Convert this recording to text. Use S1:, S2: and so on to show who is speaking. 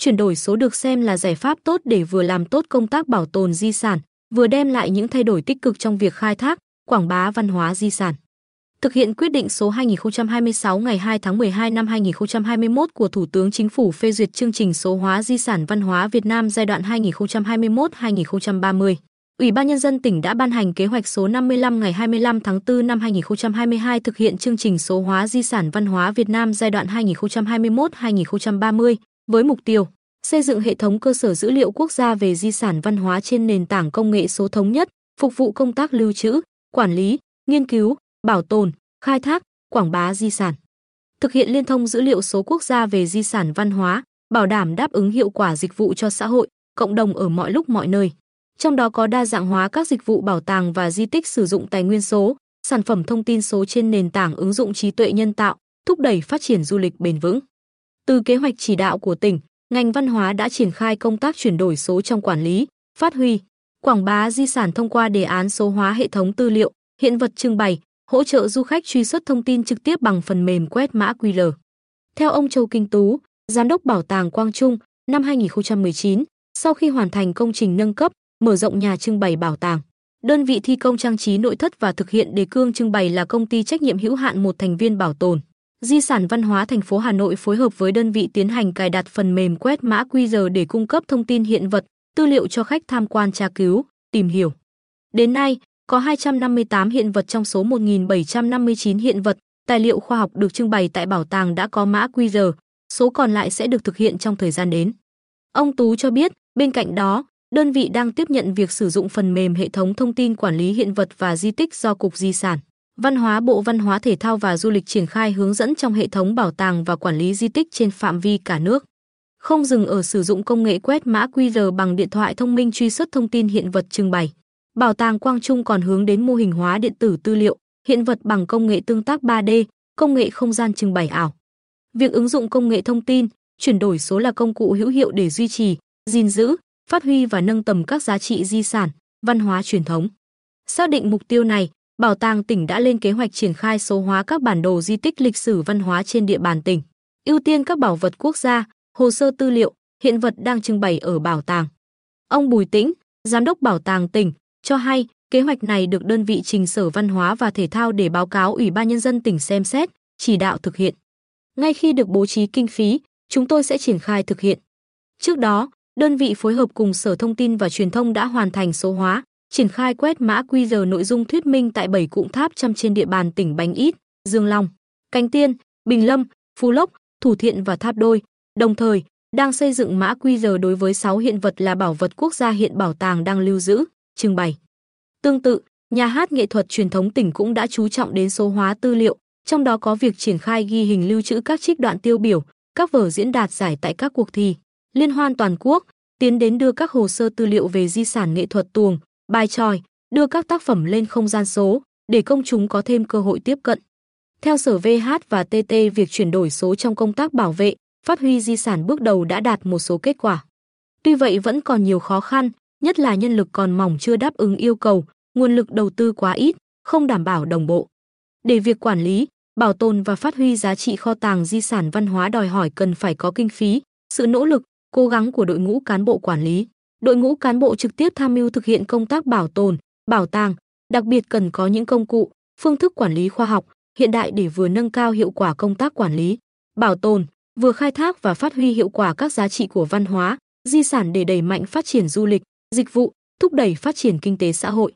S1: chuyển đổi số được xem là giải pháp tốt để vừa làm tốt công tác bảo tồn di sản, vừa đem lại những thay đổi tích cực trong việc khai thác, quảng bá văn hóa di sản. Thực hiện quyết định số 2026 ngày 2 tháng 12 năm 2021 của Thủ tướng Chính phủ phê duyệt chương trình số hóa di sản văn hóa Việt Nam giai đoạn 2021-2030. Ủy ban Nhân dân tỉnh đã ban hành kế hoạch số 55 ngày 25 tháng 4 năm 2022 thực hiện chương trình số hóa di sản văn hóa Việt Nam giai đoạn 2021-2030 với mục tiêu xây dựng hệ thống cơ sở dữ liệu quốc gia về di sản văn hóa trên nền tảng công nghệ số thống nhất, phục vụ công tác lưu trữ, quản lý, nghiên cứu, bảo tồn, khai thác, quảng bá di sản. Thực hiện liên thông dữ liệu số quốc gia về di sản văn hóa, bảo đảm đáp ứng hiệu quả dịch vụ cho xã hội, cộng đồng ở mọi lúc mọi nơi. Trong đó có đa dạng hóa các dịch vụ bảo tàng và di tích sử dụng tài nguyên số, sản phẩm thông tin số trên nền tảng ứng dụng trí tuệ nhân tạo, thúc đẩy phát triển du lịch bền vững. Từ kế hoạch chỉ đạo của tỉnh, ngành văn hóa đã triển khai công tác chuyển đổi số trong quản lý, phát huy, quảng bá di sản thông qua đề án số hóa hệ thống tư liệu, hiện vật trưng bày, hỗ trợ du khách truy xuất thông tin trực tiếp bằng phần mềm quét mã QR. Theo ông Châu Kinh Tú, giám đốc Bảo tàng Quang Trung, năm 2019, sau khi hoàn thành công trình nâng cấp, mở rộng nhà trưng bày bảo tàng, đơn vị thi công trang trí nội thất và thực hiện đề cương trưng bày là công ty trách nhiệm hữu hạn một thành viên bảo tồn. Di sản văn hóa thành phố Hà Nội phối hợp với đơn vị tiến hành cài đặt phần mềm quét mã QR để cung cấp thông tin hiện vật, tư liệu cho khách tham quan tra cứu, tìm hiểu. Đến nay, có 258 hiện vật trong số 1.759 hiện vật, tài liệu khoa học được trưng bày tại bảo tàng đã có mã QR, số còn lại sẽ được thực hiện trong thời gian đến. Ông Tú cho biết, bên cạnh đó, đơn vị đang tiếp nhận việc sử dụng phần mềm hệ thống thông tin quản lý hiện vật và di tích do Cục Di sản, Văn hóa Bộ Văn hóa Thể thao và Du lịch triển khai hướng dẫn trong hệ thống bảo tàng và quản lý di tích trên phạm vi cả nước. Không dừng ở sử dụng công nghệ quét mã QR bằng điện thoại thông minh truy xuất thông tin hiện vật trưng bày. Bảo tàng Quang Trung còn hướng đến mô hình hóa điện tử tư liệu, hiện vật bằng công nghệ tương tác 3D, công nghệ không gian trưng bày ảo. Việc ứng dụng công nghệ thông tin, chuyển đổi số là công cụ hữu hiệu để duy trì, gìn giữ, phát huy và nâng tầm các giá trị di sản, văn hóa truyền thống. Xác định mục tiêu này, Bảo tàng tỉnh đã lên kế hoạch triển khai số hóa các bản đồ di tích lịch sử văn hóa trên địa bàn tỉnh, ưu tiên các bảo vật quốc gia, hồ sơ tư liệu, hiện vật đang trưng bày ở bảo tàng. Ông Bùi Tĩnh, giám đốc bảo tàng tỉnh, cho hay kế hoạch này được đơn vị trình Sở Văn hóa và Thể thao để báo cáo Ủy ban nhân dân tỉnh xem xét, chỉ đạo thực hiện. Ngay khi được bố trí kinh phí, chúng tôi sẽ triển khai thực hiện. Trước đó, đơn vị phối hợp cùng Sở Thông tin và Truyền thông đã hoàn thành số hóa, triển khai quét mã QR nội dung thuyết minh tại 7 cụm tháp trăm trên địa bàn tỉnh Bánh Ít, Dương Long, Cánh Tiên, Bình Lâm, Phú Lốc, Thủ Thiện và Tháp Đôi, đồng thời đang xây dựng mã QR đối với 6 hiện vật là bảo vật quốc gia hiện bảo tàng đang lưu giữ, trưng bày. Tương tự, nhà hát nghệ thuật truyền thống tỉnh cũng đã chú trọng đến số hóa tư liệu, trong đó có việc triển khai ghi hình lưu trữ các trích đoạn tiêu biểu, các vở diễn đạt giải tại các cuộc thi, liên hoan toàn quốc, tiến đến đưa các hồ sơ tư liệu về di sản nghệ thuật tuồng, bài tròi, đưa các tác phẩm lên không gian số để công chúng có thêm cơ hội tiếp cận. Theo Sở VH và TT, việc chuyển đổi số trong công tác bảo vệ, phát huy di sản bước đầu đã đạt một số kết quả. Tuy vậy vẫn còn nhiều khó khăn, nhất là nhân lực còn mỏng chưa đáp ứng yêu cầu, nguồn lực đầu tư quá ít, không đảm bảo đồng bộ. Để việc quản lý, bảo tồn và phát huy giá trị kho tàng di sản văn hóa đòi hỏi cần phải có kinh phí, sự nỗ lực, cố gắng của đội ngũ cán bộ quản lý. Đội ngũ cán bộ trực tiếp tham mưu thực hiện công tác bảo tồn, bảo tàng, đặc biệt cần có những công cụ, phương thức quản lý khoa học, hiện đại để vừa nâng cao hiệu quả công tác quản lý, bảo tồn, vừa khai thác và phát huy hiệu quả các giá trị của văn hóa, di sản để đẩy mạnh phát triển du lịch, dịch vụ, thúc đẩy phát triển kinh tế xã hội.